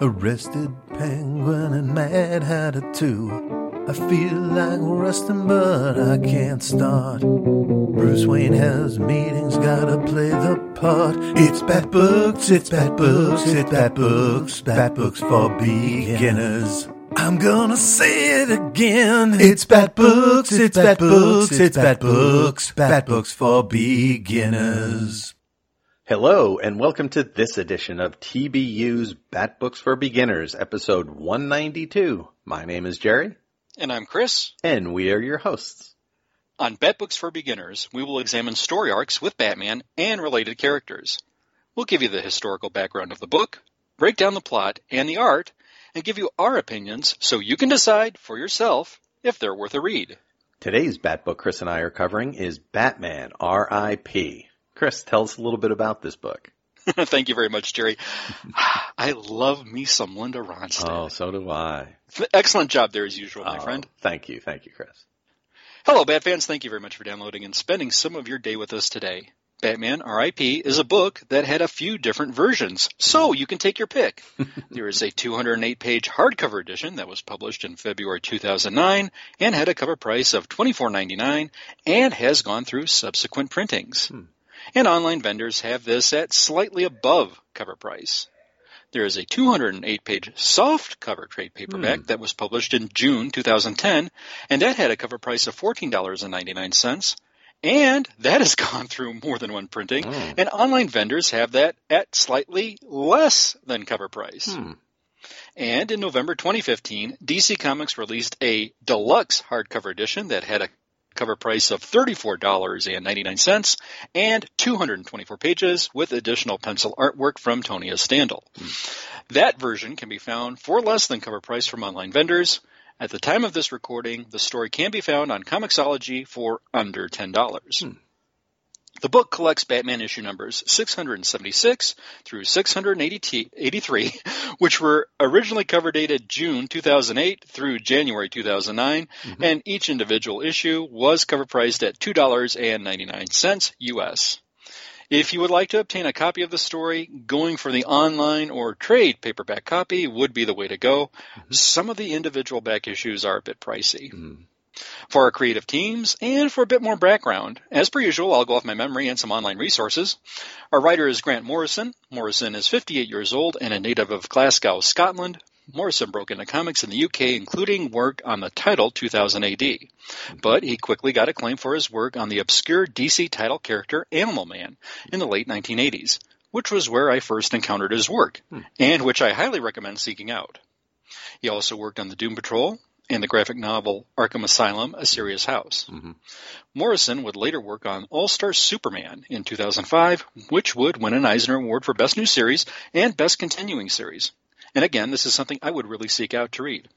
Arrested Penguin and Mad Hatter too. I feel like resting, but I can't start. Bruce Wayne has meetings, gotta play the part. It's Bat Books, it's Bat Books, it's Bat Books, Bat Books for beginners. I'm gonna say it again. It's Bat Books, it's Bat Books, it's Bat Books, Bat Books for beginners. Hello, and welcome to this edition of TBU's Bat Books for Beginners, episode 192. My name is Jerry, And I'm Chris. and we are your hosts. On Bat Books for Beginners, we will examine story arcs with Batman and related characters. We'll give you the historical background of the book, break down the plot and the art, and give you our opinions so you can decide for yourself if they're worth a read. Today's Bat Book Chris and I are covering is Batman R.I.P. Chris, tell us a little bit about this book. Thank you very much, Jerry. I love me some Linda Ronstadt. Oh, so do I. Excellent job there as usual, my Oh, friend. Thank you, thank you, Chris. Hello, Bat fans. Thank you very much for downloading and spending some of your day with us today. Batman R.I.P. is a book that had a few different versions, so you can take your pick. there is a 208 page hardcover edition that was published in February 2009 and had a cover price of $24.99 and has gone through subsequent printings. Hmm. And online vendors have this at slightly above cover price. There is a 208 page soft cover trade paperback that was published in June 2010, and that had a cover price of $14.99. And that has gone through more than one printing, Oh. and online vendors have that at slightly less than cover price. Hmm. And in November 2015, DC Comics released a deluxe hardcover edition that had a cover price of $34.99 and 224 pages with additional pencil artwork from Tony S. Daniel. That version can be found for less than cover price from online vendors. At the time of this recording, the story can be found on Comixology for under $10. The book collects Batman issue numbers 676 through 683, which were originally cover dated June 2008 through January 2009, mm-hmm. and each individual issue was cover priced at $2.99 US. If you would like to obtain a copy of the story, going for the online or trade paperback copy would be the way to go. Mm-hmm. Some of the individual back issues are a bit pricey. Mm-hmm. For our creative teams and for a bit more background, as per usual, I'll go off my memory and some online resources. Our writer is Grant Morrison. Morrison is 58 years old and a native of Glasgow, Scotland. Morrison broke into comics in the UK, including work on the title 2000 AD. But he quickly got acclaim for his work on the obscure DC title character Animal Man in the late 1980s, which was where I first encountered his work, hmm. and which I highly recommend seeking out. He also worked on the Doom Patrol and the graphic novel Arkham Asylum, A Serious House. Mm-hmm. Morrison would later work on All Star Superman in 2005, which would win an Eisner Award for Best New Series and Best Continuing Series. And again, this is something I would really seek out to read.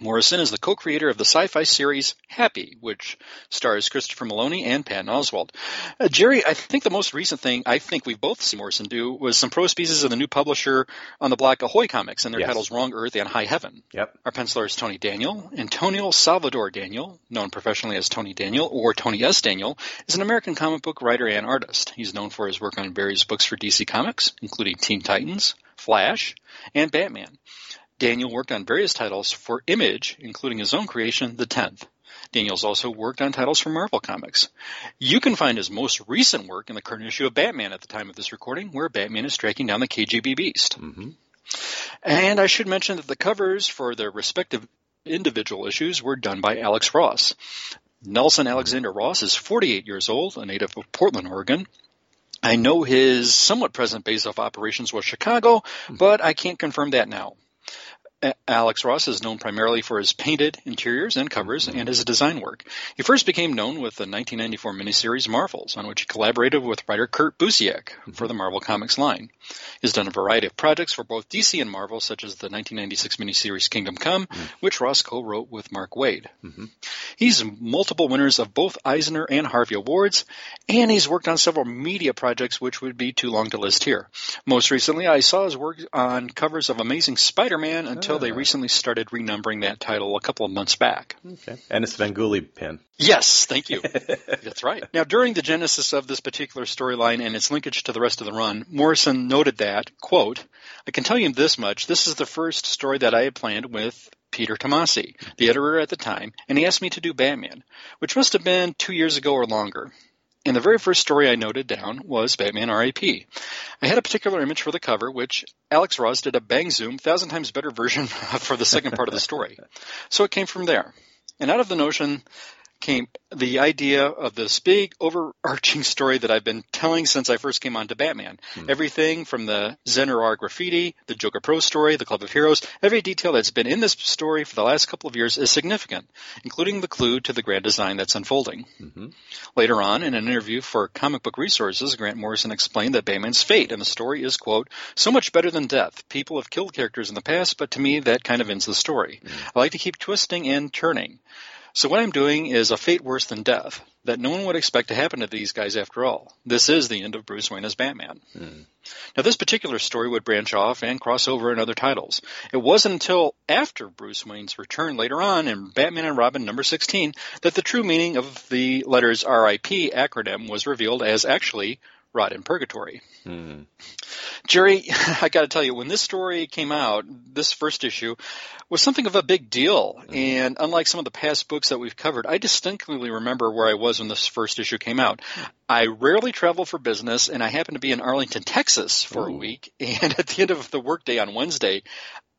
Morrison is the co-creator of the sci-fi series Happy, which stars Christopher Meloni and Patton Oswalt. Uh, Jerry, I think the most recent thing I think we've both seen Morrison do was some prose pieces of the new publisher on the block Ahoy Comics, and their Yes. titles Wrong Earth and High Heaven. Yep. Our penciler is Tony Daniel. Antonio Salvador Daniel, known professionally as Tony Daniel or Tony S. Daniel, is an American comic book writer and artist. He's known for his work on various books for DC Comics, including Teen Titans, Flash, and Batman. Daniel worked on various titles for Image, including his own creation, The Tenth. Daniels also worked on titles for Marvel Comics. You can find his most recent work in the current issue of Batman at the time of this recording, where Batman is tracking down the KGB Beast. Mm-hmm. And I should mention that the covers for the respective individual issues were done by Alex Ross. Nelson Alexander Ross is 48 years old, a native of Portland, Oregon. I know his somewhat present base of operations was Chicago, but I can't confirm that now. Alex Ross is known primarily for his painted interiors and covers mm-hmm. and his design work. He first became known with the 1994 miniseries Marvels, on which he collaborated with writer Kurt Busiek for mm-hmm. the Marvel Comics line. He's done a variety of projects for both DC and Marvel, such as the 1996 miniseries Kingdom Come, mm-hmm. which Ross co-wrote with Mark Waid. He's multiple winners of both Eisner and Harvey Awards, and he's worked on several media projects, which would be too long to list here. Most recently, I saw his work on covers of Amazing Spider-Man until they recently started renumbering that title a couple of months back. Okay. And a Svengoolie pin. Yes, thank you. That's right. Now, during the genesis of this particular storyline and its linkage to the rest of the run, Morrison noted that, quote, I can tell you this much, this is the first story that I had planned with Peter Tomasi, the editor at the time, and he asked me to do Batman, which must have been two years ago or longer. And the very first story I noted down was Batman R.I.P. I had a particular image for the cover, which Alex Ross did a bang zoom, thousand times better version for the second part of the story. So it came from there. And out of the notion came the idea of this big overarching story that I've been telling since I first came on to Batman. Hmm. Everything from the Zen graffiti, the Joker Pro story, the Club of Heroes, every detail that's been in this story for the last couple of years is significant, including the clue to the grand design that's unfolding. Mm-hmm. Later on, in an interview for Comic Book Resources, Grant Morrison explained that Batman's fate in the story is, quote, so much better than death. People have killed characters in the past, but to me that kind of ends the story. Hmm. I like to keep twisting and turning. So what I'm doing is a fate worse than death that no one would expect to happen to these guys after all. This is the end of Bruce Wayne as Batman. Hmm. Now this particular story would branch off and cross over in other titles. It wasn't until after Bruce Wayne's return later on in Batman and Robin number 16 that the true meaning of the letters RIP acronym was revealed as actually Rot in Purgatory. Hmm. Jerry, I got to tell you, when this story came out, this first issue was something of a big deal. Hmm. And unlike some of the past books that we've covered, I distinctly remember where I was when this first issue came out. I rarely travel for business, and I happened to be in Arlington, Texas for a week. And at the end of the workday on Wednesday,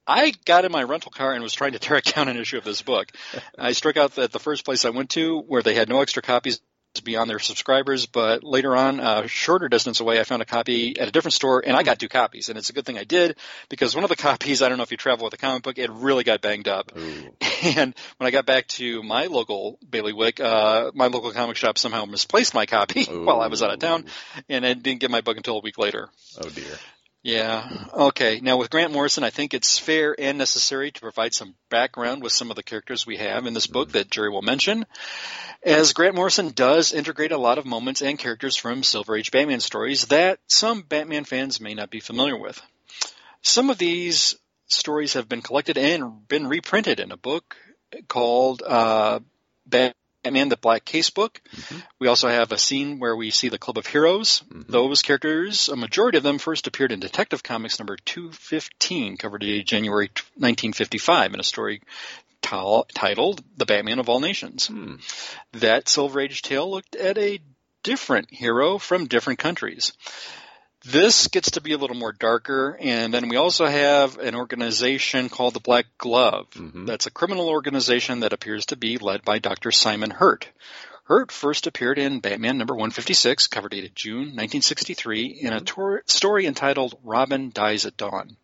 I got in my rental car and was trying to track down an issue of this book. I struck out at the first place I went to where they had no extra copies beyond their subscribers, but later on, a uh, shorter distance away, I found a copy at a different store, and I got two copies. And it's a good thing I did because one of the copies, I don't know if you travel with a comic book, it really got banged up. Ooh. And when I got back to my local bailiwick, uh, my local comic shop somehow misplaced my copy while I was out of town, and I didn't get my book until a week later. Oh dear. Yeah. Okay. Now with Grant Morrison, I think it's fair and necessary to provide some background with some of the characters we have in this book that Jerry will mention. As Grant Morrison does integrate a lot of moments and characters from Silver Age Batman stories that some Batman fans may not be familiar with. Some of these stories have been collected and been reprinted in a book called uh, Batman the Black Case book. Mm-hmm. We also have a scene where we see the Club of Heroes. Mm-hmm. Those characters, a majority of them first appeared in Detective Comics number 215, covered in January 1955 in a story t- titled The Batman of All Nations. Hmm. That Silver Age tale looked at a different hero from different countries. This gets to be a little more darker, and then we also have an organization called the Black Glove. Mm-hmm. That's a criminal organization that appears to be led by Dr. Simon Hurt. Hurt first appeared in Batman number 156, cover dated June 1963, in a mm-hmm. tor- story entitled Robin Dies at Dawn.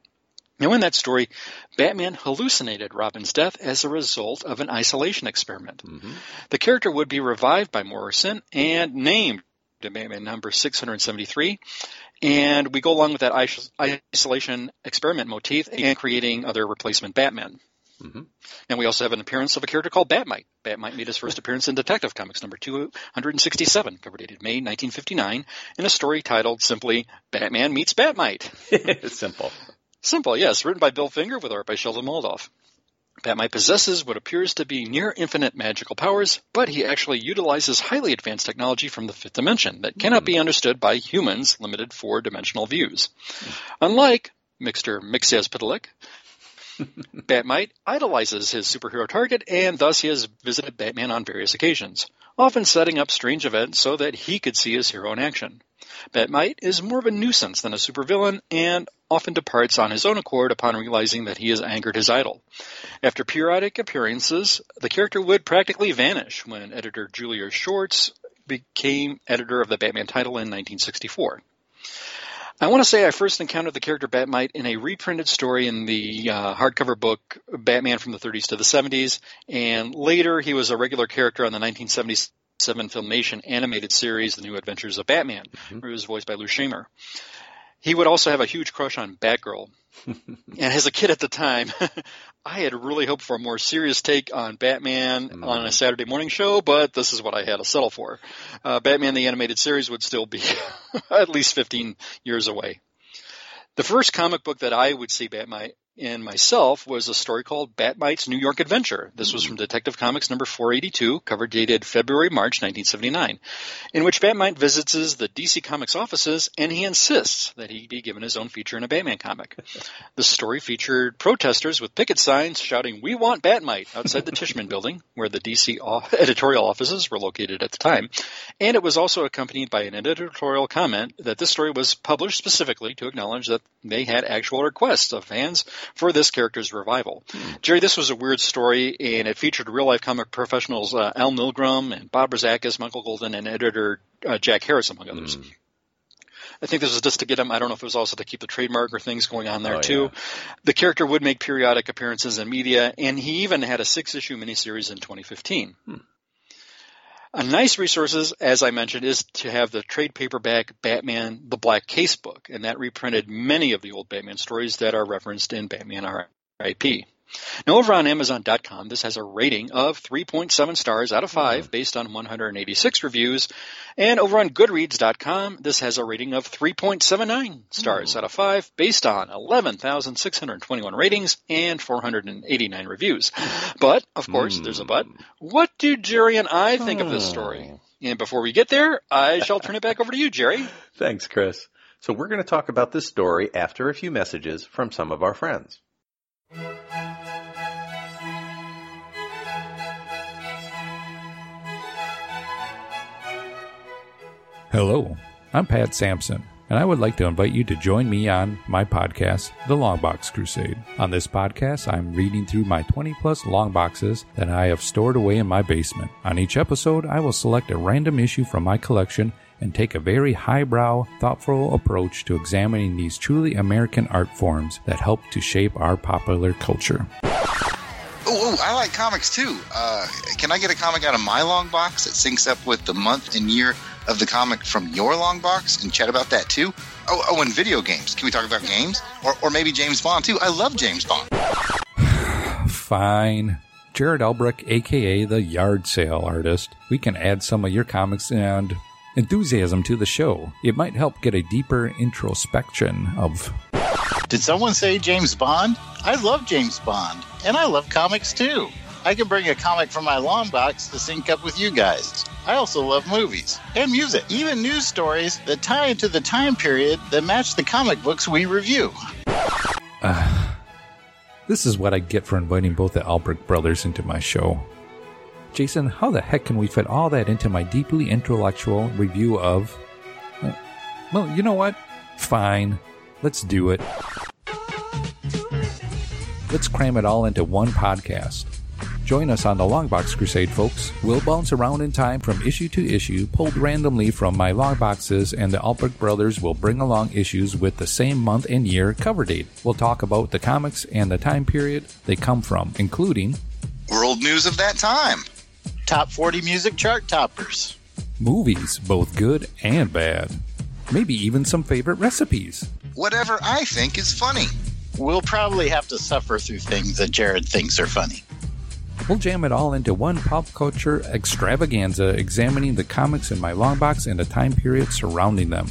Now, in that story, Batman hallucinated Robin's death as a result of an isolation experiment. Mm-hmm. The character would be revived by Morrison and named Batman number 673. And we go along with that isolation experiment motif and creating other replacement Batmen. Mm-hmm. And we also have an appearance of a character called Batmite. Batmite made his first appearance in Detective Comics number 267, cover dated May 1959, in a story titled simply Batman Meets Batmite. It's simple. Simple, yes, written by Bill Finger with art by Sheldon Moldoff. Batmite possesses what appears to be near infinite magical powers, but he actually utilizes highly advanced technology from the fifth dimension that cannot be hmm. understood by humans' limited four dimensional views. Unlike Mister Mxyzptlk, Batmite idolizes his superhero target, and thus he has visited Batman on various occasions, often setting up strange events so that he could see his hero in action. Batmite is more of a nuisance than a supervillain, and often departs on his own accord upon realizing that he has angered his idol. After periodic appearances, the character would practically vanish when editor Julius Schwartz became editor of the Batman title in 1964. I want to say I first encountered the character Batmite in a reprinted story in the uh, hardcover book Batman from the 30s to the 70s, and later he was a regular character on the 1977 Filmation animated series, The New Adventures of Batman, mm-hmm. where he was voiced by Lou Scheimer. He would also have a huge crush on Batgirl. and as a kid at the time, I had really hoped for a more serious take on Batman mm. on a Saturday morning show, but this is what I had to settle for. Uh, Batman the animated series would still be at least 15 years away. The first comic book that I would see Batman and myself was a story called Batmite's New York Adventure. This was from Detective Comics number 482, cover dated February March 1979, in which Batmite visits the DC Comics offices and he insists that he be given his own feature in a Batman comic. The story featured protesters with picket signs shouting, "We want Batmite" outside the Tishman building, where the DC editorial offices were located at the time, and it was also accompanied by an editorial comment that this story was published specifically to acknowledge that they had actual requests of fans for this character's revival. Hmm. Jerry, this was a weird story, and it featured real life comic professionals uh, Al Milgrom and Bob Rozakis, Michael Golden, and editor uh, Jack Harris, among others. Hmm. I think this was just to get him. I don't know if it was also to keep the trademark or things going on there oh, too. Yeah. The character would make periodic appearances in media, and he even had a six-issue miniseries in 2015. Hmm. A nice resources, as I mentioned, is to have the trade paperback Batman the Black Casebook, and that reprinted many of the old Batman stories that are referenced in Batman R.I.P. Now, over on Amazon.com, this has a rating of 3.7 stars out of 5 hmm. based on 186 reviews. And over on Goodreads.com, this has a rating of 3.79 stars mm. out of 5 based on 11,621 ratings and 489 reviews. But, of course, mm. there's a but. What do Jerry and I think of this story? Hmm. And before we get there, I shall turn it back over to you, Jerry. Thanks, Chris. So we're going to talk about this story after a few messages from some of our friends. Hello, I'm Pat Sampson, and I would like to invite you to join me on my podcast, The Longbox Crusade. On this podcast, I'm reading through my 20 plus long boxes that I have stored away in my basement. On each episode, I will select a random issue from my collection and take a very highbrow, thoughtful approach to examining these truly American art forms that help to shape our popular culture. Oh, I like comics too. Uh, can I get a comic out of my long box that syncs up with the month and year of the comic from your long box and chat about that too? Oh, oh, and video games. Can we talk about games? Or, or maybe James Bond too? I love James Bond. Fine. Jared Albrecht, aka the yard sale artist. We can add some of your comics and enthusiasm to the show. It might help get a deeper introspection of. Did someone say James Bond? I love James Bond, and I love comics too. I can bring a comic from my long box to sync up with you guys. I also love movies and music, even news stories that tie into the time period that match the comic books we review. Uh, this is what I get for inviting both the Albrecht brothers into my show. Jason, how the heck can we fit all that into my deeply intellectual review of. Uh, well, you know what? Fine. Let's do it. Let's cram it all into one podcast. Join us on the Longbox Crusade, folks. We'll bounce around in time from issue to issue, pulled randomly from my longboxes, and the Albrecht brothers will bring along issues with the same month and year cover date. We'll talk about the comics and the time period they come from, including world news of that time, top 40 music chart toppers, movies, both good and bad, maybe even some favorite recipes. Whatever I think is funny. We'll probably have to suffer through things that Jared thinks are funny. We'll jam it all into one pop culture extravaganza examining the comics in my longbox and the time period surrounding them.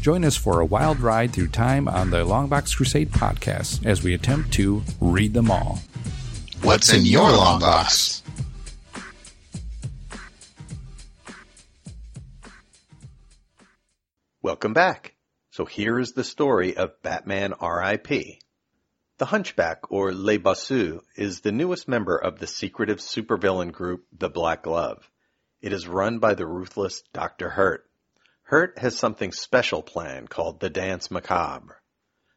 Join us for a wild ride through time on the Longbox Crusade podcast as we attempt to read them all. What's in your longbox? Welcome back. So here is the story of Batman R.I.P. The Hunchback, or Le Bossu, is the newest member of the secretive supervillain group, the Black Glove. It is run by the ruthless Dr. Hurt. Hurt has something special planned called the Dance Macabre.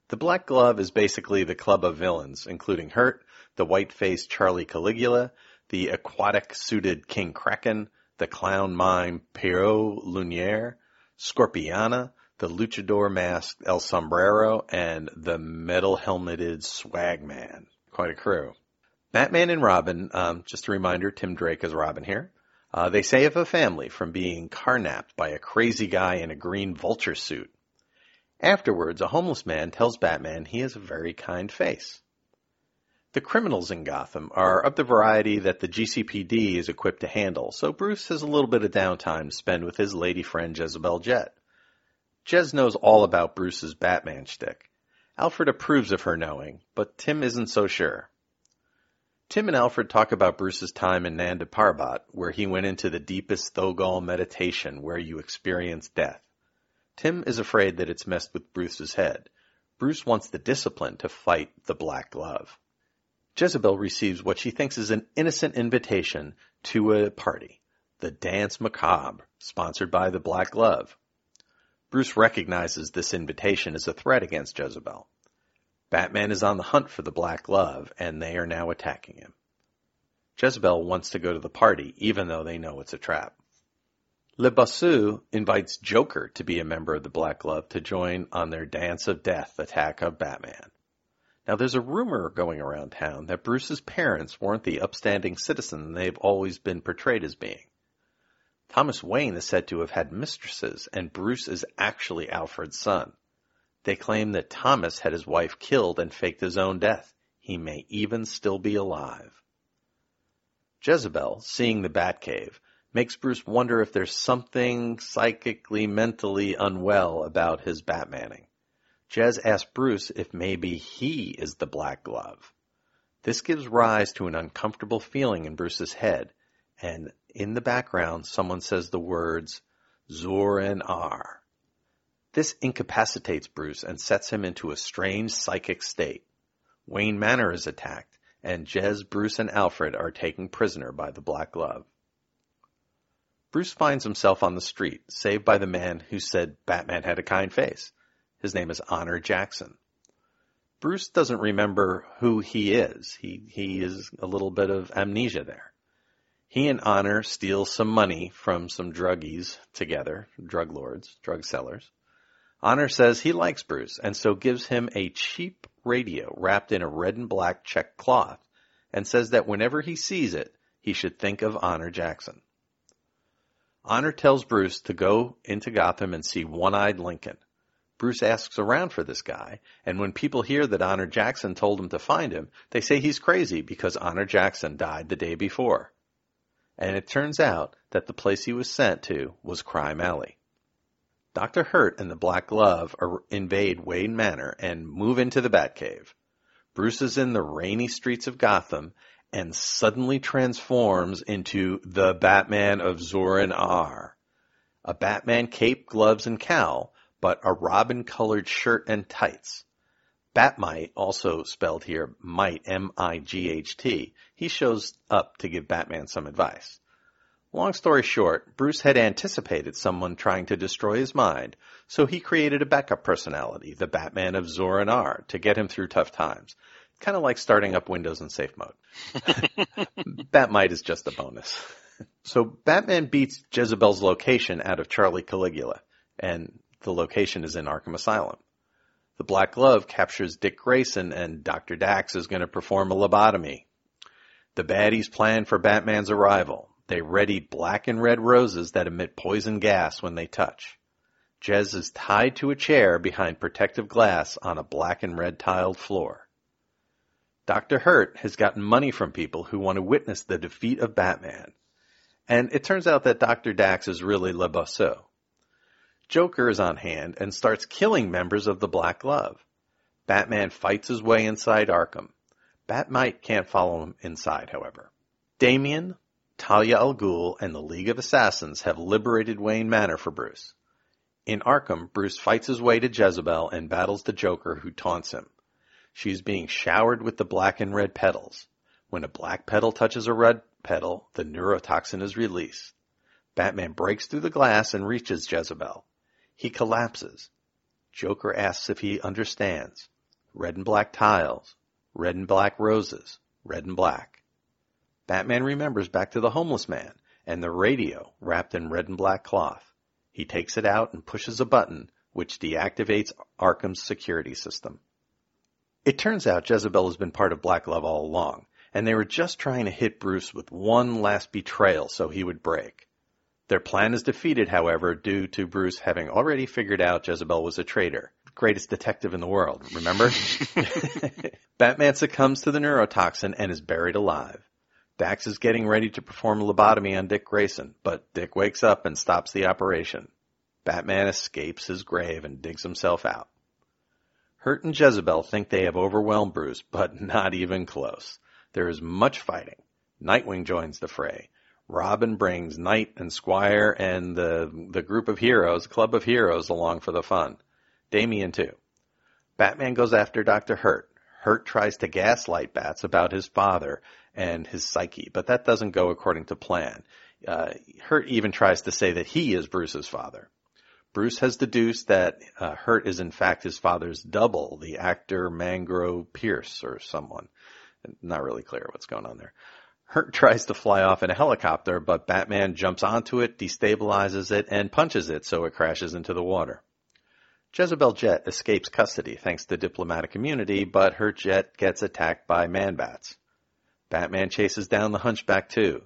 The Black Glove is basically the club of villains, including Hurt, the white-faced Charlie Caligula, the aquatic-suited King Kraken, the clown mime Pierrot Lumiere, Scorpiana, the luchador masked El Sombrero, and the metal helmeted Swagman. Quite a crew. Batman and Robin, um, just a reminder, Tim Drake is Robin here. Uh, they save a family from being carnapped by a crazy guy in a green vulture suit. Afterwards, a homeless man tells Batman he has a very kind face. The criminals in Gotham are of the variety that the GCPD is equipped to handle, so Bruce has a little bit of downtime to spend with his lady friend Jezebel Jet. Jez knows all about Bruce's Batman shtick. Alfred approves of her knowing, but Tim isn't so sure. Tim and Alfred talk about Bruce's time in Nanda Parbat, where he went into the deepest Thogal meditation where you experience death. Tim is afraid that it's messed with Bruce's head. Bruce wants the discipline to fight the Black Glove. Jezebel receives what she thinks is an innocent invitation to a party, the Dance Macabre, sponsored by the Black Glove. Bruce recognizes this invitation as a threat against Jezebel. Batman is on the hunt for the Black Glove, and they are now attacking him. Jezebel wants to go to the party, even though they know it's a trap. Le Bossu invites Joker to be a member of the Black Glove to join on their Dance of Death attack of Batman. Now there's a rumor going around town that Bruce's parents weren't the upstanding citizen they've always been portrayed as being. Thomas Wayne is said to have had mistresses, and Bruce is actually Alfred's son. They claim that Thomas had his wife killed and faked his own death. He may even still be alive. Jezebel, seeing the Batcave, makes Bruce wonder if there's something psychically, mentally unwell about his Batmaning. Jez asks Bruce if maybe he is the Black Glove. This gives rise to an uncomfortable feeling in Bruce's head, and in the background someone says the words Zur-En-Arrh. This incapacitates Bruce and sets him into a strange psychic state. Wayne Manor is attacked, and Jez, Bruce, and Alfred are taken prisoner by the Black Glove. Bruce finds himself on the street, saved by the man who said Batman had a kind face. His name is Honor Jackson. Bruce doesn't remember who he is. He, he is a little bit of amnesia there. He and Honor steal some money from some druggies together, drug lords, drug sellers. Honor says he likes Bruce and so gives him a cheap radio wrapped in a red and black check cloth and says that whenever he sees it, he should think of Honor Jackson. Honor tells Bruce to go into Gotham and see One-Eyed Lincoln. Bruce asks around for this guy, and when people hear that Honor Jackson told him to find him, they say he's crazy because Honor Jackson died the day before. And it turns out that the place he was sent to was Crime Alley. Dr. Hurt and the Black Glove invade Wayne Manor and move into the Batcave. Bruce is in the rainy streets of Gotham and suddenly transforms into the Batman of Zur-En-Arrh. A Batman cape, gloves, and cowl, but a robin colored shirt and tights. Batmite, also spelled here might, M-I-G-H-T, he shows up to give Batman some advice. Long story short, Bruce had anticipated someone trying to destroy his mind, so he created a backup personality, the Batman of Zur-En-Arrh, to get him through tough times. Kind of like starting up Windows in safe mode. Batmite is just a bonus. So Batman beats Jezebel's location out of Charlie Caligula, and the location is in Arkham Asylum. The Black Glove captures Dick Grayson, and Dr. Dax is going to perform a lobotomy. The baddies plan for Batman's arrival. They ready black and red roses that emit poison gas when they touch. Jez is tied to a chair behind protective glass on a black and red tiled floor. Dr. Hurt has gotten money from people who want to witness the defeat of Batman. And it turns out that Dr. Dax is really Le. Joker is on hand and starts killing members of the Black Glove. Batman fights his way inside Arkham. Batmite can't follow him inside, however. Damian, Talia al Ghul and the League of Assassins have liberated Wayne Manor for Bruce. In Arkham, Bruce fights his way to Jezebel and battles the Joker who taunts him. She is being showered with the black and red petals. When a black petal touches a red petal, the neurotoxin is released. Batman breaks through the glass and reaches Jezebel. He collapses. Joker asks if he understands. red and black tiles, red and black roses, red and black. Batman remembers back to the homeless man and the radio wrapped in red and black cloth. He takes it out and pushes a button which deactivates Arkham's security system. It turns out Jezebel has been part of Black Glove all along, and they were just trying to hit Bruce with one last betrayal so he would break. Their plan is defeated, however, due to Bruce having already figured out Jezebel was a traitor. Greatest detective in the world, remember? Batman succumbs to the neurotoxin and is buried alive. Dax is getting ready to perform a lobotomy on Dick Grayson, but Dick wakes up and stops the operation. Batman escapes his grave and digs himself out. Hurt and Jezebel think they have overwhelmed Bruce, but not even close. There is much fighting. Nightwing joins the fray. Robin brings Knight and Squire and the the group of heroes, club of heroes, along for the fun. Damian too. Batman goes after Dr. Hurt. Hurt tries to gaslight Bats about his father and his psyche, but that doesn't go according to plan. Uh, Hurt even tries to say that he is Bruce's father. Bruce has deduced that uh, Hurt is in fact his father's double, the actor Mangrove Pierce or someone. Not really clear what's going on there. Hurt tries to fly off in a helicopter, but Batman jumps onto it, destabilizes it, and punches it so it crashes into the water. Jezebel Jet escapes custody thanks to diplomatic immunity, but her jet gets attacked by man-bats. Batman chases down the hunchback too.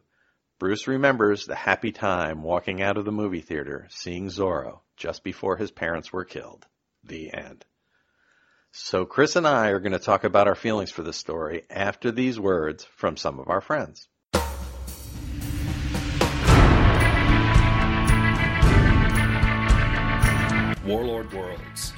Bruce remembers the happy time walking out of the movie theater, seeing Zorro just before his parents were killed. The end. So Chris and I are going to talk about our feelings for this story after these words from some of our friends. Warlord Worlds,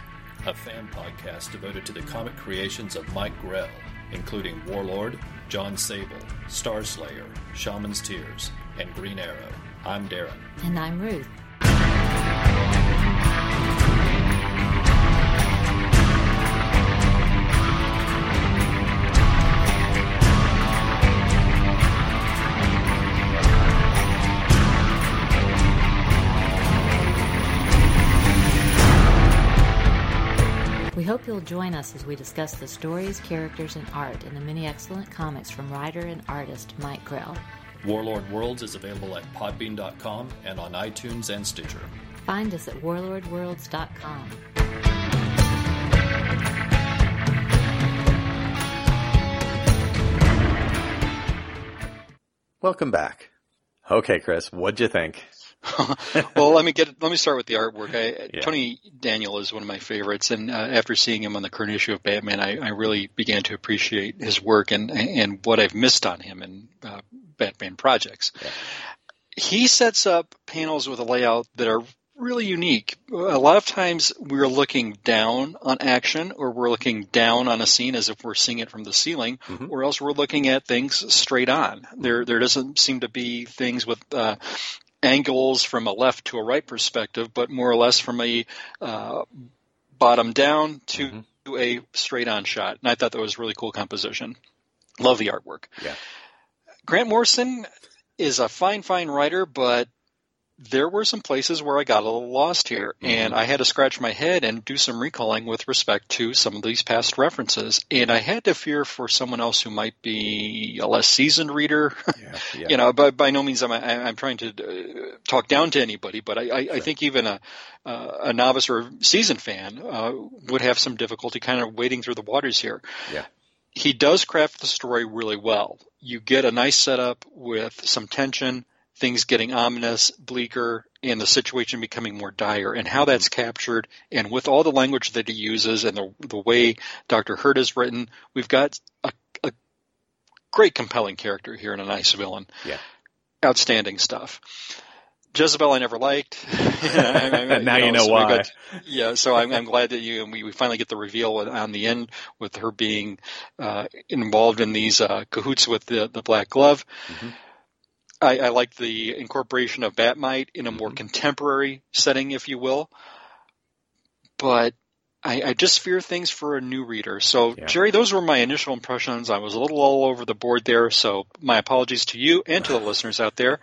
a fan podcast devoted to the comic creations of Mike Grell, including Warlord, Jon Sable, Starslayer, Shaman's Tears, and Green Arrow. I'm Darren. And I'm Ruth. Hope you'll join us as we discuss the stories, characters, and art in the many excellent comics from writer and artist Mike Grell. Warlord Worlds is available at podbean.com and on iTunes and Stitcher. Find us at warlordworlds.com. Welcome back. Okay, Chris, what'd you think? well, let me get let me start with the artwork. I, yeah. Tony Daniel is one of my favorites, and uh, after seeing him on the current issue of Batman, I, I, really began to appreciate his work and and what I've missed on him in uh, Batman projects. Yeah. He sets up panels with a layout that are really unique. A lot of times we're looking down on action or we're looking down on a scene as if we're seeing it from the ceiling mm-hmm. or else we're looking at things straight on. There there doesn't seem to be things with uh, angles from a left to a right perspective, but more or less from a uh, bottom down to mm-hmm. a straight on shot. And I thought that was really cool composition. Love the artwork. Yeah. Grant Morrison is a fine, fine writer, but there were some places where I got a little lost here, mm-hmm. and I had to scratch my head and do some recalling with respect to some of these past references. And I had to fear for someone else who might be a less seasoned reader. Yeah, yeah. you know, but by no means am I, I'm trying to uh, talk down to anybody, but I, I, sure. I think even a, uh, a novice or seasoned fan uh, would have some difficulty kind of wading through the waters here. Yeah. He does craft the story really well. You get a nice setup with some tension things getting ominous, bleaker, and the situation becoming more dire, and how that's captured, and with all the language that he uses and the, the way Dr. Hurt is written, we've got a, a great compelling character here and a nice villain. Yeah. Outstanding stuff. Jezebel I never liked. and now you know, you know so why. Got, yeah, so I'm, I'm, glad that you we, we finally get the reveal on the end with her being uh, involved in these uh, cahoots with the the Black Glove. Mm-hmm. I, I like the incorporation of Bat-Mite in a more mm-hmm. contemporary setting, if you will. But I, I, just fear things for a new reader. So, yeah. Jerry, those were my initial impressions. I was a little all over the board there, so my apologies to you and to the listeners out there.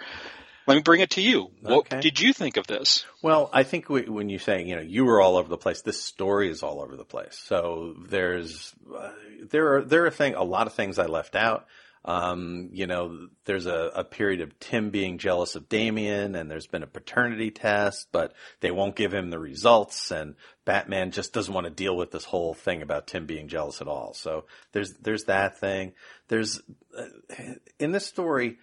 let me bring it to you. What Okay. did you think of this? Well, I think we, when you say, you know, you were all over the place, this story is all over the place. So there's, uh, there are, there are thing, a lot of things I left out. Um, you know, there's a, a period of Tim being jealous of Damian and there's been a paternity test, but they won't give him the results and Batman just doesn't want to deal with this whole thing about Tim being jealous at all. So there's, there's that thing. There's, uh, in this story,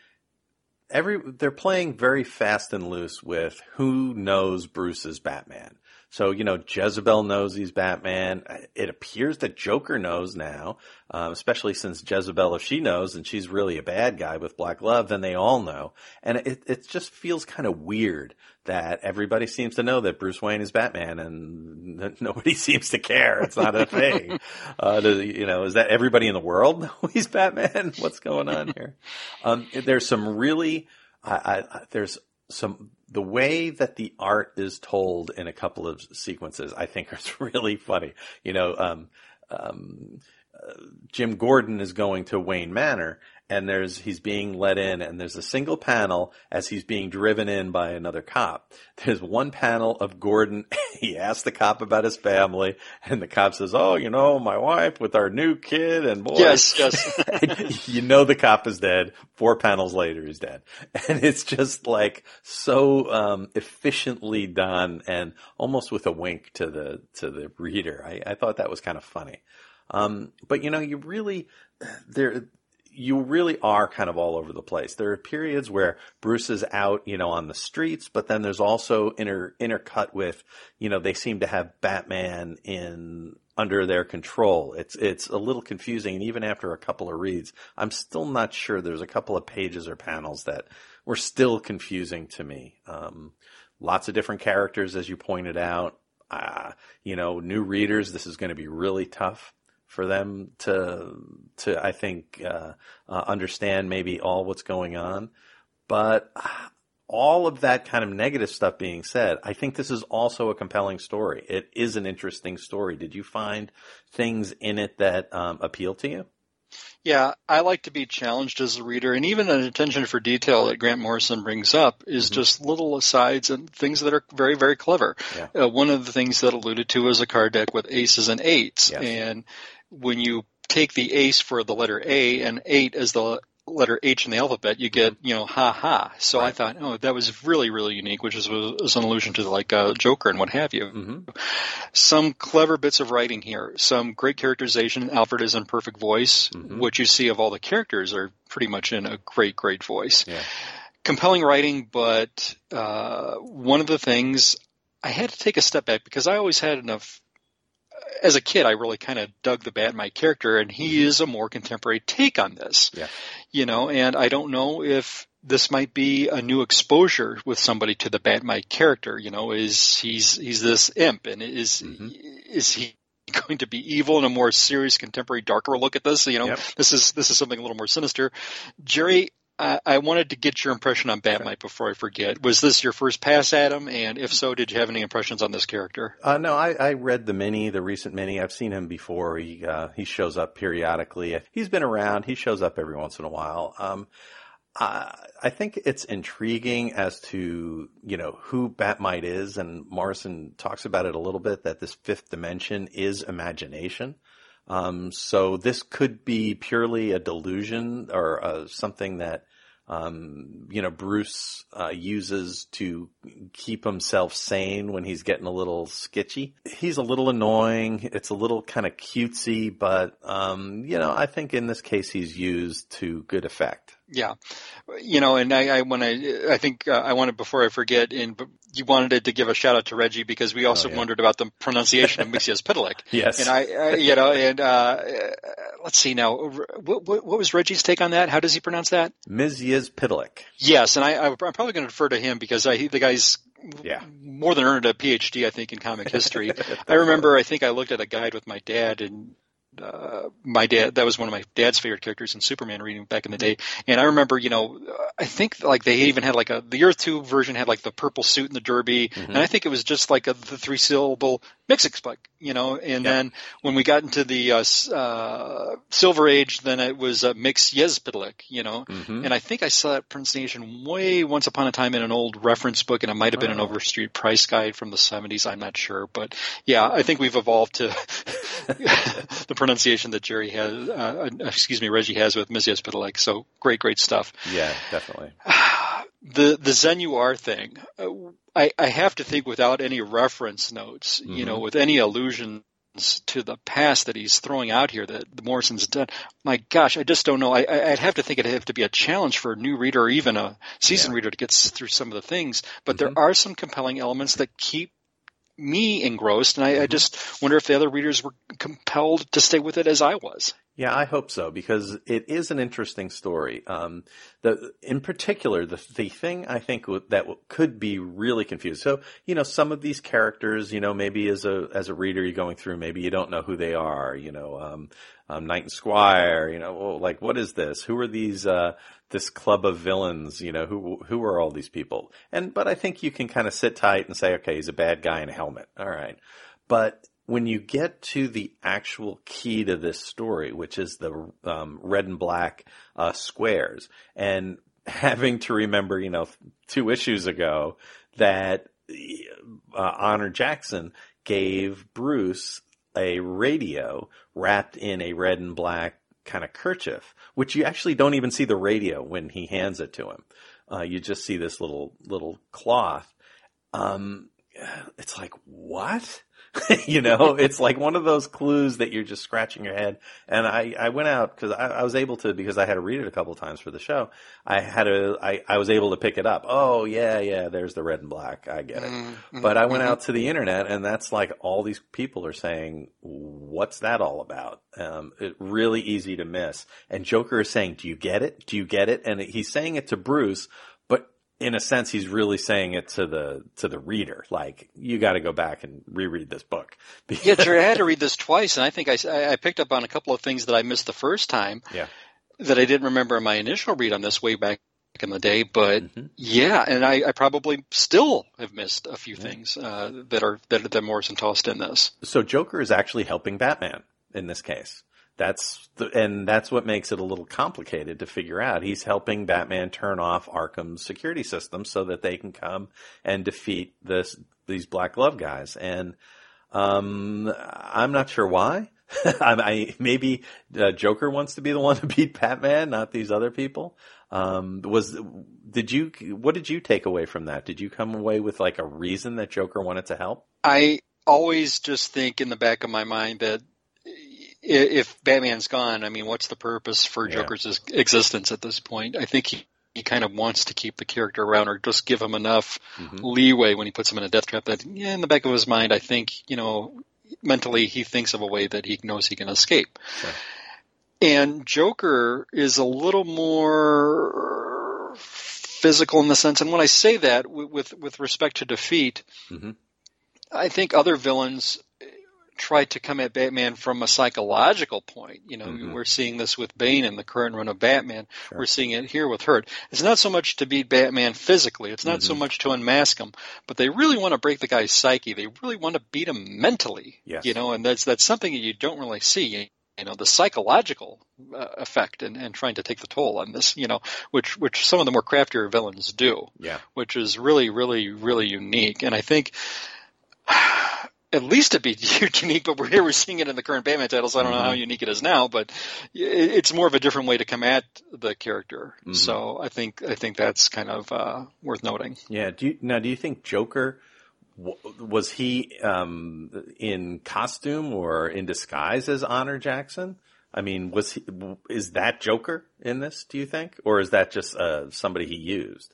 every they're playing very fast and loose with who knows Bruce's Batman. So you know Jezebel knows he's Batman. It appears that Joker knows now, um, especially since Jezebel, if she knows and she's really a bad guy with Black Glove, then they all know. And it it just feels kind of weird that everybody seems to know that Bruce Wayne is Batman and nobody seems to care. It's not a thing. Uh, do- you know, is that everybody in the world know he's Batman? What's going on here? Um, there's some really, I, I- there's some, the way that the art is told in a couple of sequences, I think is really funny. You know, um, um, Jim Gordon is going to Wayne Manor and there's, he's being let in and there's a single panel as he's being driven in by another cop. There's one panel of Gordon. he asks the cop about his family and the cop says, Oh, you know, my wife with our new kid and boy. Yes, yes. You know the cop is dead. Four panels later, he's dead, and it's just like so um, efficiently done, and almost with a wink to the to the reader. I, I thought that was kind of funny. Um, but you know, you really there. You really are kind of all over the place. There are periods where Bruce is out, you know, on the streets, but then there's also inter intercut with, you know, they seem to have Batman in under their control. It's it's a little confusing, and even after a couple of reads, I'm still not sure. There's a couple of pages or panels that were still confusing to me. Um, lots of different characters, as you pointed out. Uh, you know, new readers, this is going to be really tough for them to to I think uh, uh, understand maybe all what's going on. But all of that kind of negative stuff being said, I think this is also a compelling story. It is an interesting story. Did you find things in it that um, appeal to you? Yeah, I like to be challenged as a reader, and even an attention for detail that Grant Morrison brings up is just little asides and things that are very, very clever. Yeah. Uh, one of the things that alluded to is a card deck with aces and eights, Yes. and when you take the ace for the letter A and eight as the letter H in the alphabet, you get, you know, ha ha. So I thought, oh, that was really, really unique, which is was an allusion to like uh, Joker and what have you Mm-hmm. some clever bits of writing here, some great characterization. Alfred is in perfect voice. Mhm. What you see of all the characters are pretty much in a great, great voice. Yeah. Compelling writing, but uh, one of the things I had to take a step back because I always had enough. As a kid, I really kind of dug the Batman character, and he is a more contemporary take on this. Yeah. You know, and I don't know if this might be a new exposure with somebody to the Batman character. You know, is he's he's this imp, and is Mhm. is he going to be evil in a more serious, contemporary, darker look at this? You know, Yep. this is this is something a little more sinister. Jerry, I, I wanted to get your impression on Batmite before I forget. Was this your first pass at him? And if so, did you have any impressions on this character? Uh, no, I, I read the mini, the recent mini. I've seen him before. He uh, he shows up periodically. He's been around. He shows up every once in a while. Um, I, I think it's intriguing as to you know who Batmite is, and Morrison talks about it a little bit. That this fifth dimension is imagination. Um, so this could be purely a delusion or uh, something that um, you know Bruce uh, uses to keep himself sane when he's getting a little sketchy. He's a little annoying. It's a little kind of cutesy, but um, you know I think in this case he's used to good effect. Yeah, you know, and I, I want to. I think uh, I wanted before I forget. And you wanted to give a shout out to Reggie because we also Oh, yeah. wondered about the pronunciation of Mixias Pitalik. Yes. And I, I, you know, and uh, let's see now. What, what, what was Reggie's take on that? How does he pronounce that? Miziz Pitalik. Yes, and I, I, I'm probably going to defer to him because I, the guy's Yeah. more than earned a PhD, I think, in comic history. I remember, I think I looked at a guide with my dad and uh, my dad, that was one of my dad's favorite characters in Superman reading back in the day. And I remember, you know, I think like they even had like a, the Earth 2 version had like the purple suit and the derby. Mm-hmm. And I think it was just like a, the three syllable Mxyzptlk, you know, and Yeah. then when we got into the, uh, uh, Silver Age, then it was uh, Mix Yezpidlik, you know, Mhm. and I think I saw that pronunciation way once upon a time in an old reference book, and it might have been an Oh. Overstreet price guide from the 70s. I'm not sure, but yeah, I think we've evolved to the pronunciation that Jerry has, uh, uh, excuse me, Reggie has with Ms. Yezpidlik. So great, great stuff. Yeah, definitely. The the Zen thing, uh, I, I have to think without any reference notes, you know, Mhm. with any allusions to the past that he's throwing out here that the Morrison's done. My gosh, I just don't know. I, I'd have to think it'd have to be a challenge for a new reader or even a seasoned Yeah. reader to get through some of the things. But Mhm. there are some compelling elements that keep me engrossed, and I, I Mhm. just wonder if the other readers were compelled to stay with it as I was. Yeah, I hope so because it is an interesting story. Um, the in particular, the the thing I think w- that w- could be really confused. So you know, some of these characters, you know, maybe as a as a reader you're going through, maybe you don't know who they are. You know, um, um, Knight and Squire. You know, well, like what is this? Who are these? Uh, this club of villains. You know, who who are all these people? And but I think you can kind of sit tight and say, okay, he's a bad guy in a helmet. All right, but when you get to the actual key to this story, which is the um, red and black uh, squares, and having to remember, you know, two issues ago that uh, Honor Jackson gave Bruce a radio wrapped in a red and black kind of kerchief, which you actually don't even see the radio when he hands it to him. Uh, you just see this little little cloth. Um, it's like what? you know, it's like one of those clues that you're just scratching your head. And I, I went out because I, I was able to, because I had to read it a couple of times for the show. I had a, I, I was able to pick it up. Oh yeah, yeah, there's the red and black. I get it. Mm-hmm. But I went out to the internet and that's like all these people are saying, what's that all about? Um, it really easy to miss. And Joker is saying, do you get it? Do you get it? And he's saying it to Bruce, in a sense, he's really saying it to the, to the reader. Like, you gotta go back and reread this book. Yeah, Jerry, I had to read this twice, and I think I, I picked up on a couple of things that I missed the first time Yeah. that I didn't remember in my initial read on this way back in the day. But Mhm. yeah, and I, I probably still have missed a few things uh, that are that, that Morrison tossed in this. So Joker is actually helping Batman in this case. That's the, and that's what makes it a little complicated to figure out. He's helping Batman turn off Arkham's security system so that they can come and defeat this these Black Glove guys. And um, I'm not sure why. I, I maybe uh, Joker wants to be the one to beat Batman, not these other people. Um, was did you what did you take away from that? Did you come away with like a reason that Joker wanted to help? I always just think in the back of my mind that if Batman's gone, I mean, what's the purpose for Yeah. Joker's existence at this point? I think he, he kind of wants to keep the character around or just give him enough Mhm. leeway when he puts him in a death trap that, yeah, in the back of his mind, I think, you know, mentally he thinks of a way that he knows he can escape. Sure. And Joker is a little more physical in the sense, and when I say that with, with, respect to defeat, Mhm. I think other villains try to come at Batman from a psychological point. You know, Mhm. we're seeing this with Bane in the current run of Batman. Sure. We're seeing it here with Hurt. It's not so much to beat Batman physically. It's not so Mhm. much to unmask him, but they really want to break the guy's psyche. They really want to beat him mentally. Yes. You know, and that's that's something that you don't really see. You know, the psychological uh, effect and, and trying to take the toll on this. You know, which which some of the more craftier villains do Yeah. which is really, really, really unique. And I think at least to be unique, but we're here, we're seeing it in the current Batman title, so I don't know how Mhm. unique it is now, but it's more of a different way to come at the character. Mhm. So I think, I think that's kind of, uh, worth noting. Yeah. Do you, now, do you think Joker was he um, in costume or in disguise as Honor Jackson? I mean, was he, is that Joker in this? Do you think, or is that just uh, somebody he used?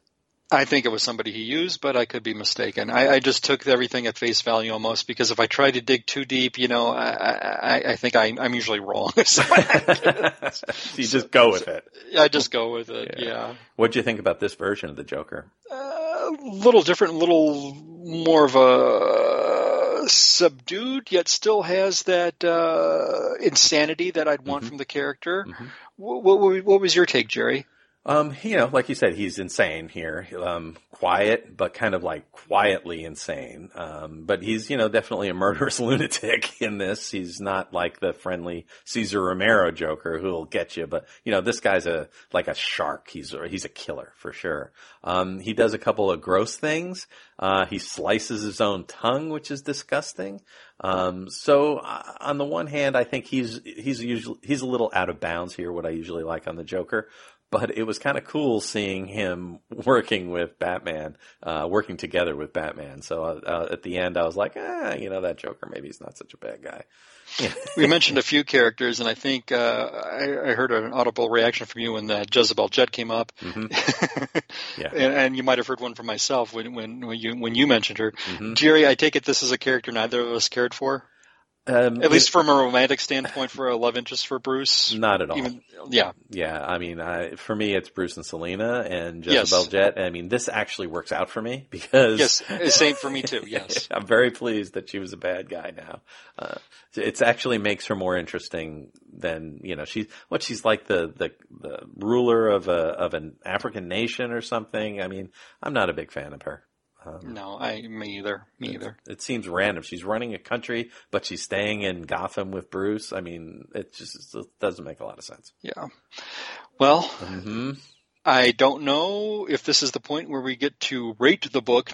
I think it was somebody he used, but I could be mistaken. I, I just took everything at face value almost because if I try to dig too deep, you know, I, I, I think I, I'm usually wrong. so you just go with it. I just go with it. Yeah. yeah. What do you think about this version of the Joker? a little different, a little more of a uh, subdued, yet still has that uh, insanity that I'd want Mhm. from the character. Mhm. What, what, what was your take, Jerry? Um, you know, like you said, he's insane here. Um, quiet, but kind of like quietly insane. Um, but he's, you know, definitely a murderous lunatic in this. He's not like the friendly Cesar Romero Joker who'll get you, but you know, this guy's a, like a shark. He's, he's a killer for sure. Um, he does a couple of gross things. Uh, he slices his own tongue, which is disgusting. Um, so uh, on the one hand, I think he's, he's usually, he's a little out of bounds here, what I usually like on the Joker but it was kind of cool seeing him working with Batman, uh, working together with Batman. So uh, uh, at the end, I was like, ah, you know, that Joker maybe he's not such a bad guy. We mentioned a few characters, and I think uh, I, I heard an audible reaction from you when the Jezebel Jet came up, hmm Yeah. and, and you might have heard one from myself when when, when you when you mentioned her. hmm Jerry, I take it this is a character neither of us cared for, Um, at least from a romantic standpoint, for a love interest for Bruce. not at all. Even yeah, Yeah, I mean, I, for me, it's Bruce and Selina and Yes. Jezebel Jet. I mean, this actually works out for me because yes, same for me too. Yes. I'm very pleased that she was a bad guy now. Uh, it actually makes her more interesting than you know. She's what she's like the the the ruler of a of an African nation or something. I mean, I'm not a big fan of her. Um, No, I me either. Me either. It seems random. She's running a country, but she's staying in Gotham with Bruce. I mean, it just it doesn't make a lot of sense. Yeah. Well, hmm I don't know if this is the point where we get to rate the book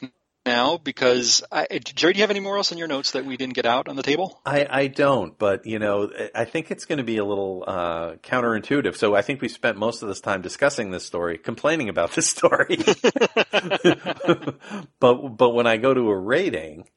now because I, Jerry, do you have any more else in your notes that we didn't get out on the table? I, I don't, but you know, I think it's going to be a little uh, counterintuitive. So I think we spent most of this time discussing this story, complaining about this story. but but when I go to a rating,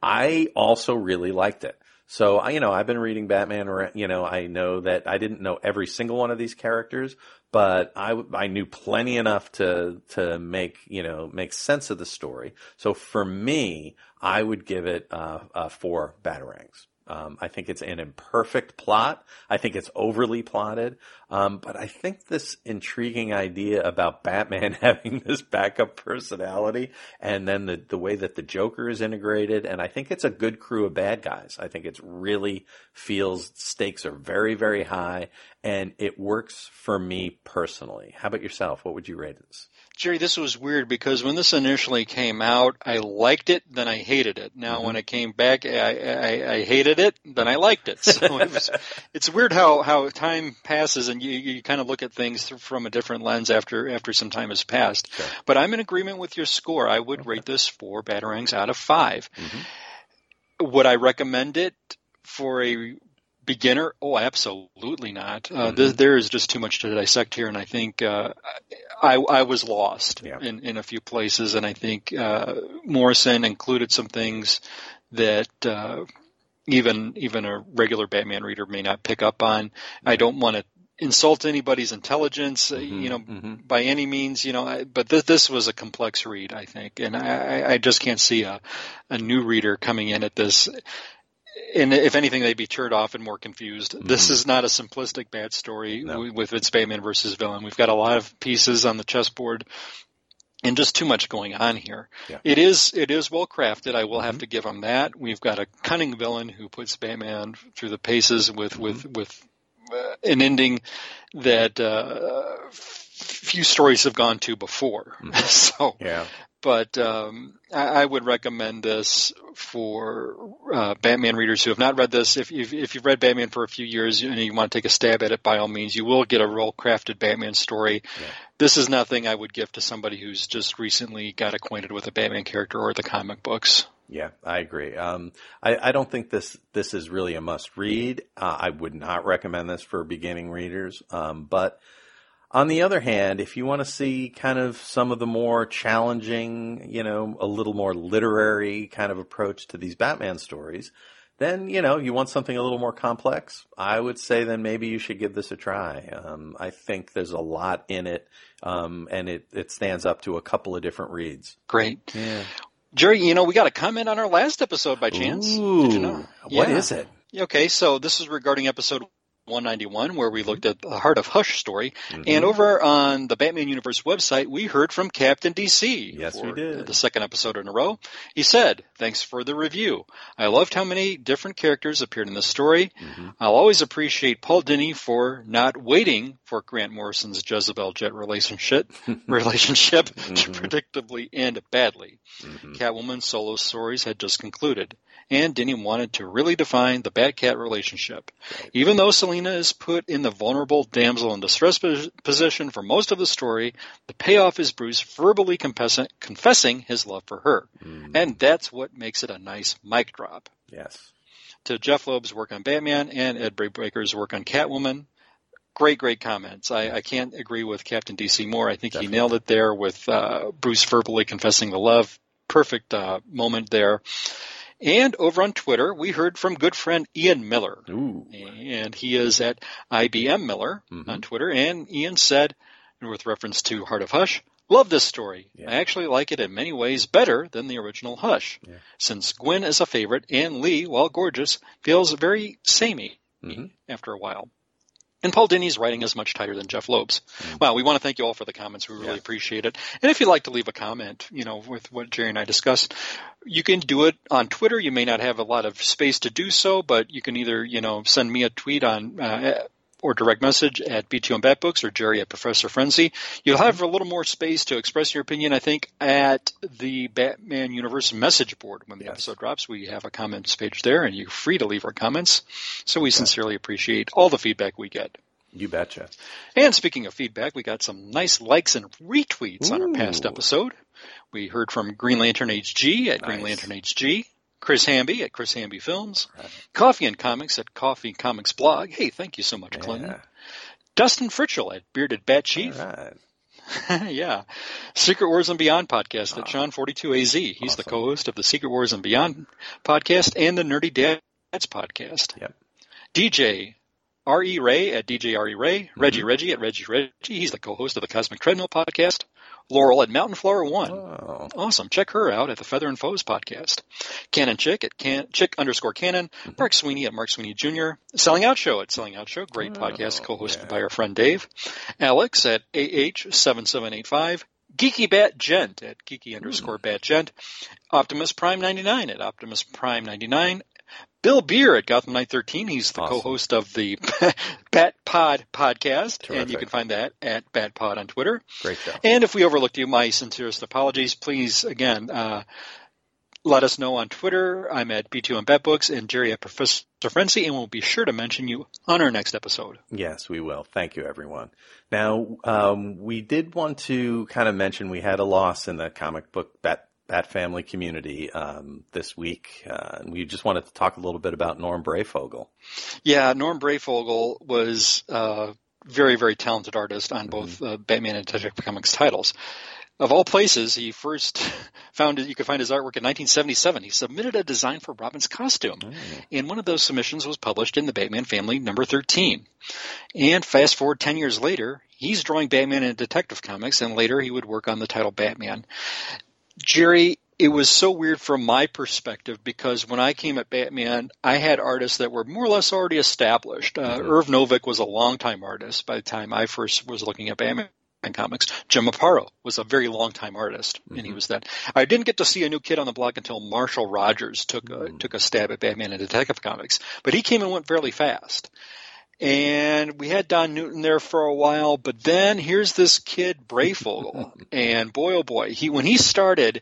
I also really liked it. So I, you know, I've been reading Batman. You know, I know that I didn't know every single one of these characters, but I I knew plenty enough to to make you know make sense of the story. So for me, I would give it uh, uh, four batarangs. Um, I think it's an imperfect plot. I think it's overly plotted. Um, but I think this intriguing idea about Batman having this backup personality and then the, the way that the Joker is integrated. And I think it's a good crew of bad guys. I think it really feels stakes are very, very high and it works for me personally. How about yourself? What would you rate this? Jerry, this was weird because when this initially came out, I liked it, then I hated it. Now, Mm-hmm. when it came back, I, I, I hated it, then I liked it. So it was, it's weird how, how time passes and you, you kind of look at things th- from a different lens after, after some time has passed. Sure. But I'm in agreement with your score. I would rate this four batarangs out of 5 Mhm. Would I recommend it for a beginner? Oh, absolutely not. Uh, Mhm. th- there is just too much to dissect here, and I think uh, I, I was lost Yeah. in, in a few places, and I think uh, Morrison included some things that uh, even even a regular Batman reader may not pick up on. I don't want to insult anybody's intelligence, uh, you know, Mhm. by any means, you know, I, but th- this was a complex read, I think, and I, I just can't see a, a new reader coming in at this. And if anything, they'd be turned off and more confused. This is not a simplistic bad story No. with its Batman versus villain. We've got a lot of pieces on the chessboard and just too much going on here. Yeah. It is it is well crafted. I will have to give him that. We've got a cunning villain who puts Batman through the paces with with with uh, an ending that uh, few stories have gone to before. so, Yeah. But um, I, I would recommend this for uh, Batman readers who have not read this. If you've, if you've read Batman for a few years and you want to take a stab at it, by all means, you will get a well crafted Batman story. Yeah. This is nothing I would give to somebody who's just recently got acquainted with a Batman character or the comic books. Yeah, I agree. Um, I, I don't think this this is really a must read. Uh, I would not recommend this for beginning readers. Um, but on the other hand, if you want to see kind of some of the more challenging, you know, a little more literary kind of approach to these Batman stories, then you know you want something a little more complex. I would say then maybe you should give this a try. Um, I think there's a lot in it, um, and it it stands up to a couple of different reads. Great. Yeah. Jerry, you know, we got a comment on our last episode by chance. Ooh, Did you know? what Yeah. is it? Okay, so this is regarding episode 191, where we looked at the Heart of Hush story. Mhm. And over on the Batman Universe website, we heard from Captain DC. Yes, we did. The second episode in a row. He said, Thanks for the review. I loved how many different characters appeared in the story. Mm-hmm. I'll always appreciate Paul Dini for not waiting for Grant Morrison's Jezebel Jet relationship, relationship to Mhm. predictably end badly. Mhm. Catwoman's solo stories had just concluded, and Dini wanted to really define the Bat-Cat relationship. Even though Selina is put in the vulnerable damsel in distress position for most of the story, the payoff is Bruce verbally confessing his love for her. Mm. And that's what makes it a nice mic drop. Yes. To Jeph Loeb's work on Batman and Ed Brubaker's work on Catwoman, great, great comments. I, I can't agree with Captain DC more. I think Definitely. he nailed it there with uh, Bruce verbally confessing the love. Perfect uh, moment there. And over on Twitter, we heard from good friend Ian Miller. Ooh. And he is at IBM Miller Mhm. on Twitter. And Ian said, with reference to Heart of Hush, love this story. Yeah. I actually like it in many ways better than the original Hush. Yeah. Since Nguyen is a favorite and Lee, while gorgeous, feels very samey Mhm. after a while. And Paul Dini's writing is much tighter than Jeph Loeb's. Wow, we want to thank you all for the comments. We really Mm. Yeah. appreciate it. And if you'd like to leave a comment, you know, with what Jerry and I discussed, you can do it on Twitter. You may not have a lot of space to do so, but you can either, you know, send me a tweet on, uh, or direct message at B2 and Batbooks or Jerry at Professor Frenzy. You'll have a little more space to express your opinion, I think, at the Batman Universe message board. When the Yes. episode drops, we have a comments page there and you're free to leave our comments. So we sincerely appreciate all the feedback we get. You betcha. And speaking of feedback, we got some nice likes and retweets on our past episode. We heard from Green Lantern HG at Green Lantern HG, Chris Hamby at Chris Hamby Films, Coffee and Comics at Coffee and Comics Blog. Hey, thank you so much, Clinton. Dustin Fritchell at Bearded Bat Chief. Right. yeah. Secret Wars and Beyond podcast at Ah. Sean42AZ. He's the co-host of the Secret Wars and Beyond podcast and the Nerdy Dads podcast. Yep. DJ R.E. Ray at DJ R.E. Ray. Mm-hmm. Reggie Reggie at Reggie Reggie. He's the co-host of the Cosmic Treadmill podcast. Laurel at Mountain Flower One. Oh. Awesome. Check her out at the Feather and Foes podcast. Cannon Chick at can, Chick underscore Cannon. Mm-hmm. Mark Sweeney at Mark Sweeney Jr. Selling Out Show at Selling Out Show. Great Oh, podcast co-hosted yeah. by our friend Dave. Alex at AH7785. Geeky Bat Gent at Geeky underscore Hmm. Bat Gent. Optimus Prime 99 at Optimus Prime 99. Bill Beer at Gotham Knight 13. He's the Awesome. co-host of the Bat Pod podcast. And you can find that at Bat Pod on Twitter. Great show. And if we overlooked you, my sincerest apologies. Please, again, uh, let us know on Twitter. I'm at B2 and BatBooks and Jerry at Professor Frenzy, and we'll be sure to mention you on our next episode. Yes, we will. Thank you, everyone. Now, um, we did want to kind of mention we had a loss in the comic book Bat, Bat family community um, this week. Uh, and we just wanted to talk a little bit about Norm Breyfogle. Yeah, Norm Breyfogle was a very, very talented artist on both uh, Batman and Detective Comics titles. Of all places, he first found you could find his artwork in 1977. He submitted a design for Robin's costume, and one of those submissions was published in the Batman Family number 13. And fast forward 10 years later, he's drawing Batman in Detective Comics, and later he would work on the title Batman. Jerry, it was so weird from my perspective because when I came at Batman, I had artists that were more or less already established. Uh, mm-hmm. Irv Novick was a longtime artist by the time I first was looking at Batman comics. Jim Aparo was a very long time artist, and he mm-hmm. was that. I didn't get to see a new kid on the block until Marshall Rogers took a, mm-hmm. took a stab at Batman and Detective Comics, but he came and went fairly fast. And we had Don Newton there for a while, but then here's this kid Breyfogle, and boy oh boy, he when he started,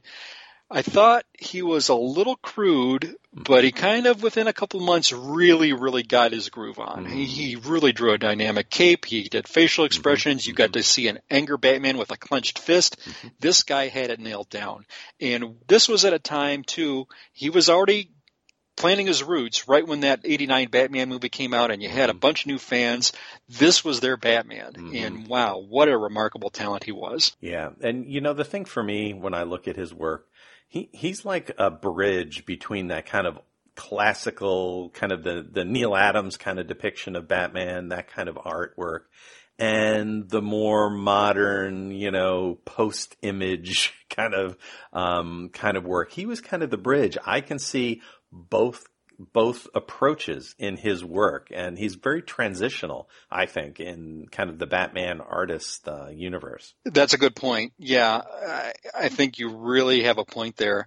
I thought he was a little crude, but he kind of within a couple months really, really got his groove on. He, mm-hmm. he really drew a dynamic cape. He did facial mm-hmm. expressions. You got to see an anger Batman with a clenched fist. Mm-hmm. This guy had it nailed down. And this was at a time too, he was already planting his roots right when that 89 Batman movie came out and you had a bunch of new fans. This was their Batman. And wow, what a remarkable talent he was. Yeah, and you know the thing for me when I look at his work, he he's like a bridge between that kind of classical kind of the the Neal Adams kind of depiction of Batman, that kind of artwork, and the more modern, you know, post image kind of um kind of work. He was kind of the bridge. I can see both both approaches in his work, and he's very transitional, I think, in kind of the Batman artist uh, universe. That's a good point. Yeah, I, I think you really have a point there.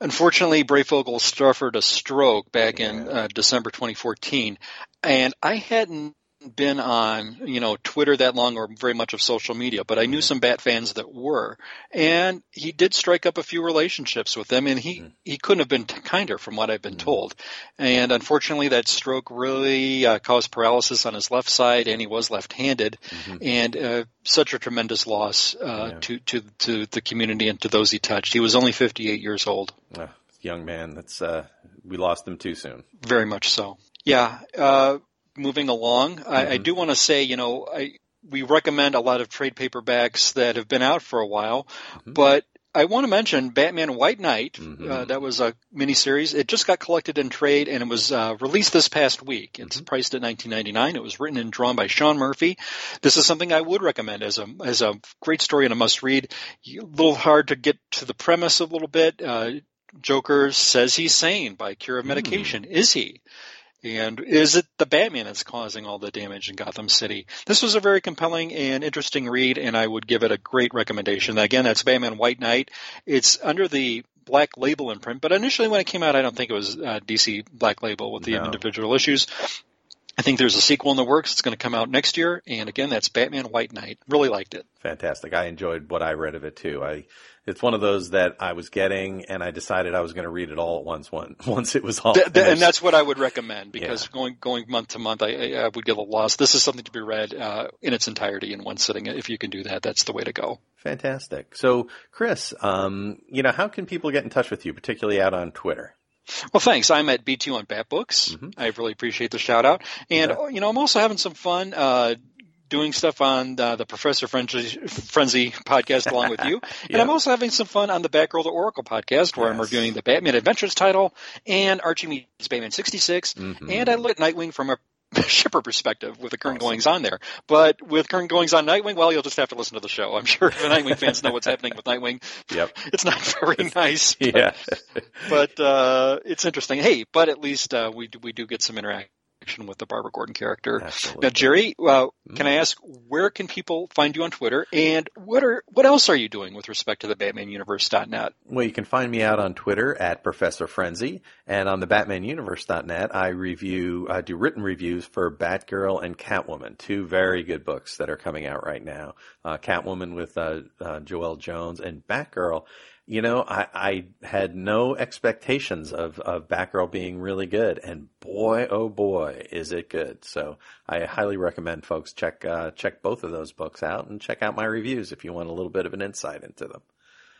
Unfortunately, Breyfogle suffered a stroke back in uh, December 2014, and I hadn't been on, you know, Twitter that long or very much of social media, but I knew mm-hmm. some Bat fans that were. And he did strike up a few relationships with them and he, mm-hmm. he couldn't have been kinder from what I've been mm-hmm. told. And unfortunately that stroke really uh, caused paralysis on his left side and he was left-handed mm-hmm. and uh, such a tremendous loss uh, yeah. to, to, to the community and to those he touched. He was only 58 years old. young man, that's, uh, we lost him too soon. Very much so. Yeah. Uh, moving along. Mm-hmm. I, I, mm-hmm. do want to say, you know, I, we recommend a lot of trade paperbacks that have been out for a while, mm-hmm. but I want to mention Batman White Knight. Mm-hmm. Uh, that was a miniseries. It just got collected in trade and it was uh, released this past week. It's mm-hmm. priced at 19.99. It was written and drawn by Sean Murphy. This is something I would recommend as a as a great story and a must read. A little hard to get to the premise a little bit. Uh, Joker says he's sane by cure of medication. Mm. Is he? And is it the Batman that's causing all the damage in Gotham City? This was a very compelling and interesting read, and I would give it a great recommendation. Again, that's Batman White Knight. It's under the Black Label imprint, but initially when it came out, I don't think it was uh, DC Black Label with the no. individual issues. I think there's a sequel in the works. It's going to come out next year, and again, that's Batman White Knight. Really liked it. Fantastic. I enjoyed what I read of it too. I it's one of those that I was getting, and I decided I was going to read it all at once. One, once it was all, th- th- and that's what I would recommend because yeah. going going month to month, I, I, would get a loss. This is something to be read uh, in its entirety in one sitting. If you can do that, that's the way to go. Fantastic. So, Chris, um, you know, how can people get in touch with you, particularly out on Twitter? Well, thanks. I'm at B2 on Bat Books. Mm-hmm. I really appreciate the shout out. And, yeah. you know, I'm also having some fun, uh, doing stuff on uh, the Professor Frenzy, Frenzy podcast along with you. And I'm also having some fun on the Batgirl the Oracle podcast where yes. I'm reviewing the Batman Adventures title and Archie meets Batman 66. Mm-hmm. And I look at Nightwing from a shipper perspective with the current awesome. goings on there. But with current goings on Nightwing, well, you'll just have to listen to the show. I'm sure the Nightwing fans know what's happening with Nightwing. Yep. It's not very nice. But, yeah. but, uh, it's interesting. Hey, but at least, uh, we do, we do get some interaction with the Barbara Gordon character. Absolutely. Now, Jerry, uh, can I ask where can people find you on Twitter, and what are what else are you doing with respect to the BatmanUniverse.net? Well, you can find me out on Twitter at Professor Frenzy, and on the BatmanUniverse.net, I review I do written reviews for Batgirl and Catwoman, two very good books that are coming out right now. Uh, Catwoman with uh, uh Joëlle Jones and Batgirl you know, I, I had no expectations of, of Batgirl being really good, and boy, oh boy, is it good! So I highly recommend folks check uh, check both of those books out and check out my reviews if you want a little bit of an insight into them.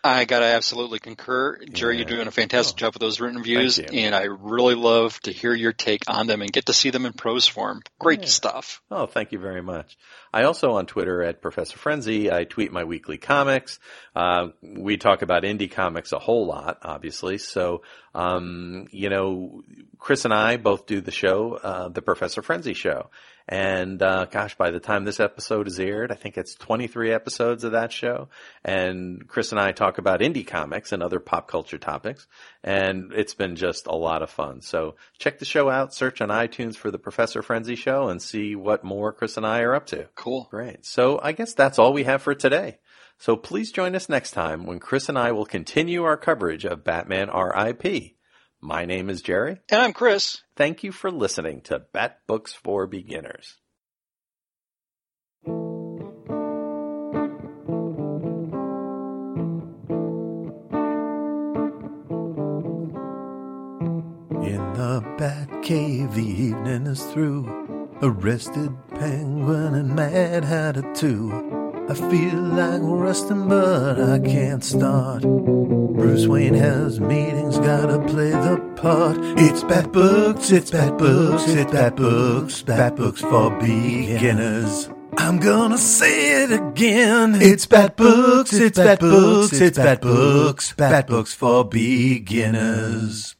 I gotta absolutely concur. Jerry, yeah. you're doing a fantastic oh. job with those written reviews, and I really love to hear your take on them and get to see them in prose form. Great yeah. stuff. Oh, thank you very much. I also on Twitter at Professor Frenzy, I tweet my weekly comics. Uh, we talk about indie comics a whole lot, obviously. So, um, you know, Chris and I both do the show, uh, the Professor Frenzy show. And uh, gosh, by the time this episode is aired, I think it's 23 episodes of that show. And Chris and I talk about indie comics and other pop culture topics. And it's been just a lot of fun. So check the show out, search on iTunes for the Professor Frenzy show and see what more Chris and I are up to. Cool. Great. So I guess that's all we have for today. So please join us next time when Chris and I will continue our coverage of Batman RIP. My name is Jerry. And I'm Chris. Thank you for listening to Bat Books for Beginners. In the Bat Cave, the evening is through. Arrested Penguin and Mad Hatter too. I feel like resting, but I can't start. Bruce Wayne has meetings, gotta play the part. It's Bat Books, it's Bat Books, it's Bat Books, Bat Books for beginners. I'm gonna say it again. It's Bat Books, it's Bat Books, it's Bat Books, Bat Books for beginners.